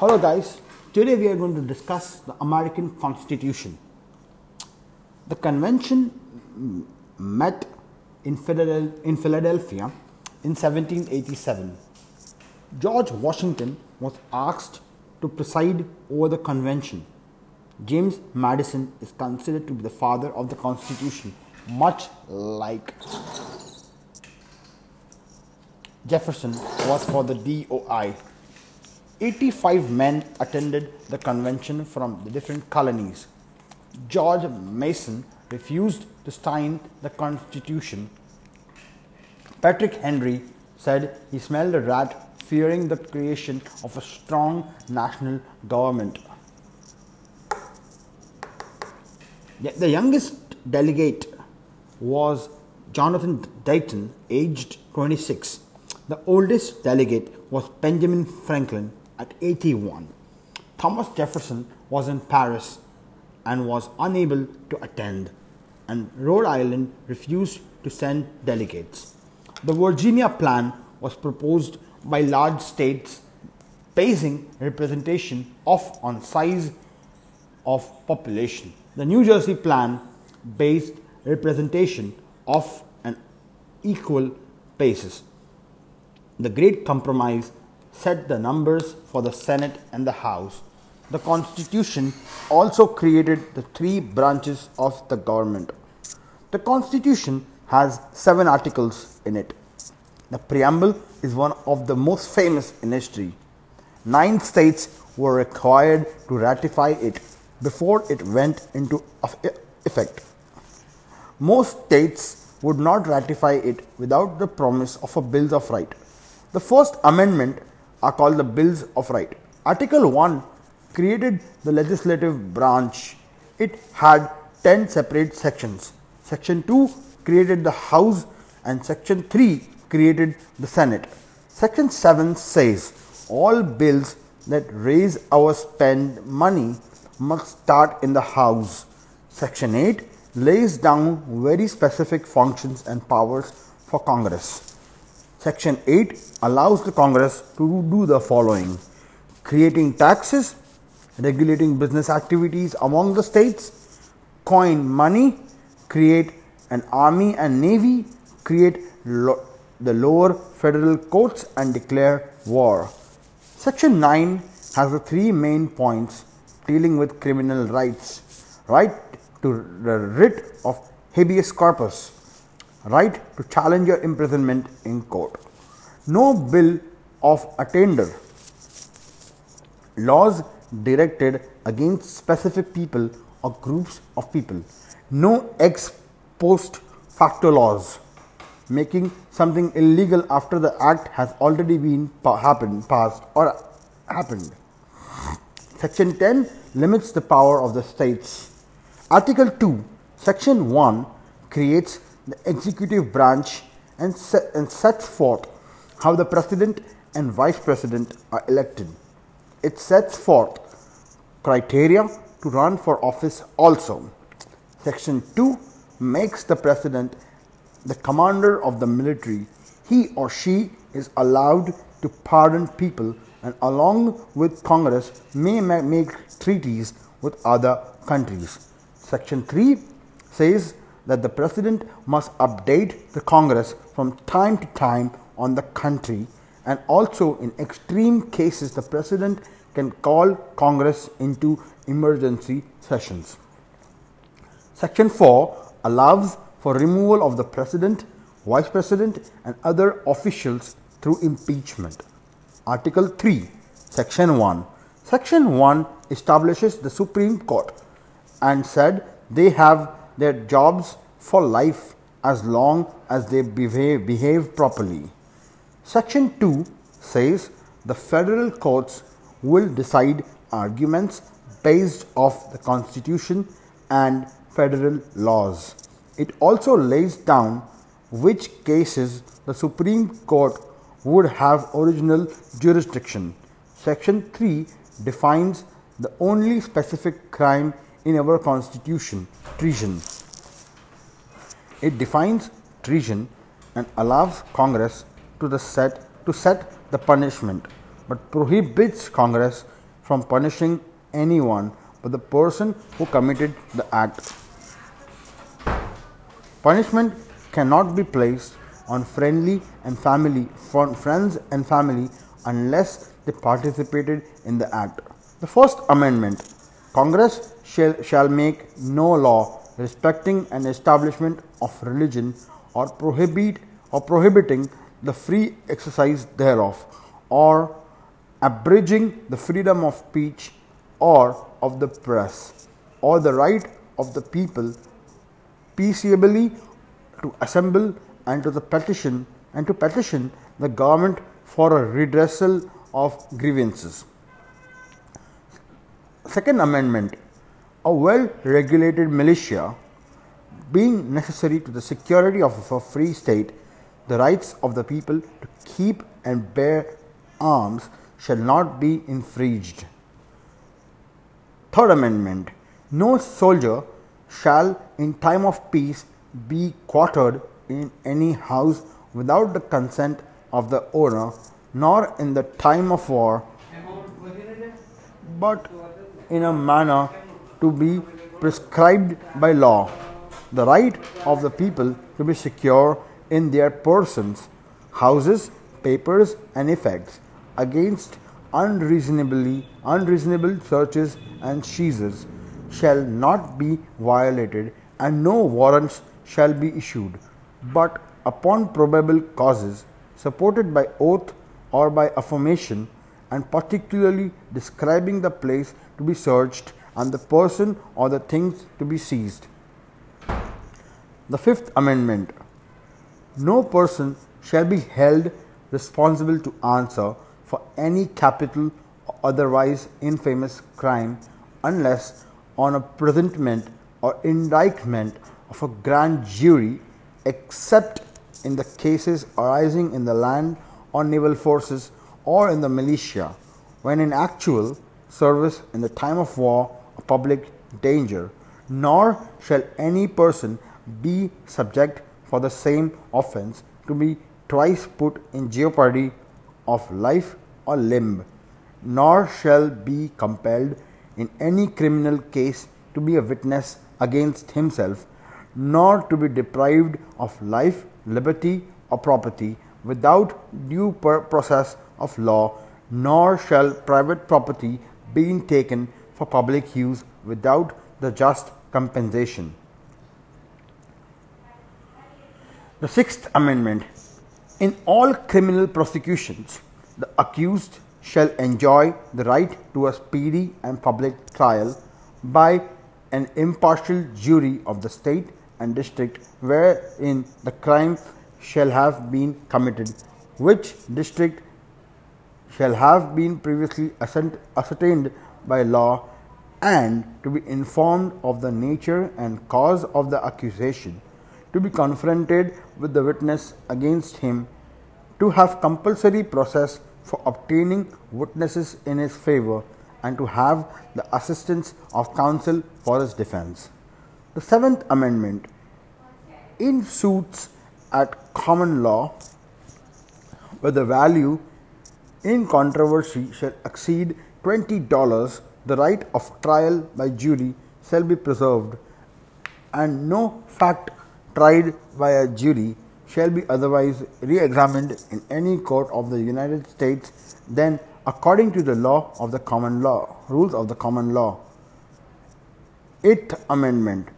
Hello, guys. Today we are going to discuss the American Constitution. The convention met in Philadelphia in 1787. George Washington was asked to preside over the convention. James Madison is considered to be the father of the Constitution, much like Jefferson was for the DOI. 85 men attended the convention from the different colonies. George Mason refused to sign the Constitution. Patrick Henry said he smelled a rat, fearing the creation of a strong national government. The youngest delegate was Jonathan Dayton, aged 26. The oldest delegate was Benjamin Franklin at 81. Thomas Jefferson was in Paris and was unable to attend, and Rhode Island refused to send delegates. The Virginia Plan was proposed by large states basing representation off on size of population. The New Jersey Plan based representation off an equal basis. The Great Compromise set the numbers for the Senate and the House. The Constitution also created the three branches of the government. The Constitution has seven articles in it. The preamble is one of the most famous in history. Nine states were required to ratify it before it went into effect. Most states would not ratify it without the promise of a Bill of Rights. The First Amendment are called the Bills of Right. Article 1 created the legislative branch. It had 10 separate sections. Section 2 created the House and Section 3 created the Senate. Section 7 says all bills that raise or spend money must start in the House. Section 8 lays down very specific functions and powers for Congress. Section 8 allows the Congress to do the following. Creating taxes, regulating business activities among the states, coin money, create an army and navy, create lo- the lower federal courts, and declare war. Section 9 has the three main points dealing with criminal rights. Right to the writ of habeas corpus, right to challenge your imprisonment in court, no bill of attainder, laws directed against specific people or groups of people, no ex post facto laws making something illegal after the act has already been pa- happened passed or happened. Section 10 limits the power of the states. Article 2 section 1 creates the executive branch and, set, and sets forth how the president and vice president are elected. It sets forth criteria to run for office also. Section 2 makes the president the commander of the military, he or she is allowed to pardon people and, along with Congress, may ma- make treaties with other countries. Section 3 says that the president must update the Congress from time to time on the country, and also in extreme cases, the president can call Congress into emergency sessions. Section 4 allows for removal of the president, vice president, and other officials through impeachment. Article 3, Section 1. Section 1 establishes the Supreme Court and said they have their jobs for life as long as they behave, behave properly. Section 2 says the federal courts will decide arguments based off the constitution and federal laws. It also lays down which cases the Supreme Court would have original jurisdiction. Section 3 defines the only specific crime in our Constitution treason. It defines treason and allows Congress to, the set, to set the punishment, but prohibits Congress from punishing anyone but the person who committed the act. Punishment cannot be placed on friendly and family friends and family unless they participated in the act. The First Amendment Congress shall, shall make no law respecting an establishment of religion or prohibit or prohibiting the free exercise thereof or abridging the freedom of speech or of the press or the right of the people peaceably to assemble and to the petition and to petition the government for a redressal of grievances. Second Amendment A well regulated militia, being necessary to the security of a free state, the rights of the people to keep and bear arms shall not be infringed. Third Amendment No soldier shall, in time of peace, be quartered in any house without the consent of the owner, nor in the time of war, but in a manner to be prescribed by law. The right of the people to be secure in their persons, houses, papers, and effects against unreasonably unreasonable searches and seizures shall not be violated and no warrants shall be issued but upon probable causes supported by oath or by affirmation and particularly describing the place to be searched and the person or the things to be seized. The Fifth Amendment No person shall be held responsible to answer for any capital or otherwise infamous crime unless on a presentment or indictment of a grand jury except in the cases arising in the land or naval forces or in the militia when in actual service in the time of war or public danger nor shall any person be subject for the same offense to be twice put in jeopardy of life or limb nor shall be compelled in any criminal case to be a witness against himself nor to be deprived of life, liberty, or property without due process of law, nor shall private property be taken for public use without the just compensation. The Sixth Amendment In all criminal prosecutions, the accused shall enjoy the right to a speedy and public trial by an impartial jury of the state and district wherein the crime shall have been committed, which district shall have been previously ascertained by law, and to be informed of the nature and cause of the accusation, to be confronted with the witness against him, to have compulsory process for obtaining witnesses in his favor, and to have the assistance of counsel for his defense. The Seventh Amendment in suits at common law where the value in controversy shall exceed $20, the right of trial by jury shall be preserved, and no fact tried by a jury shall be otherwise re examined in any court of the United States than according to the law of the common law, rules of the common law. Eighth Amendment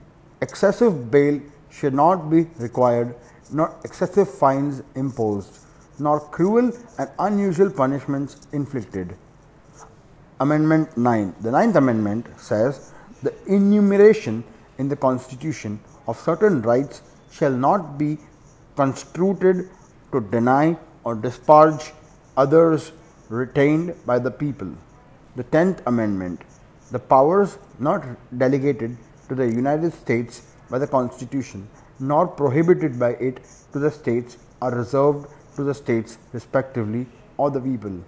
Excessive bail should not be required, nor excessive fines imposed, nor cruel and unusual punishments inflicted. Amendment 9. The Ninth Amendment says the enumeration in the Constitution of certain rights shall not be construed to deny or disparage others retained by the people. The Tenth Amendment the powers not delegated to the United States by the Constitution nor prohibited by it to the states are reserved to the states respectively or the people.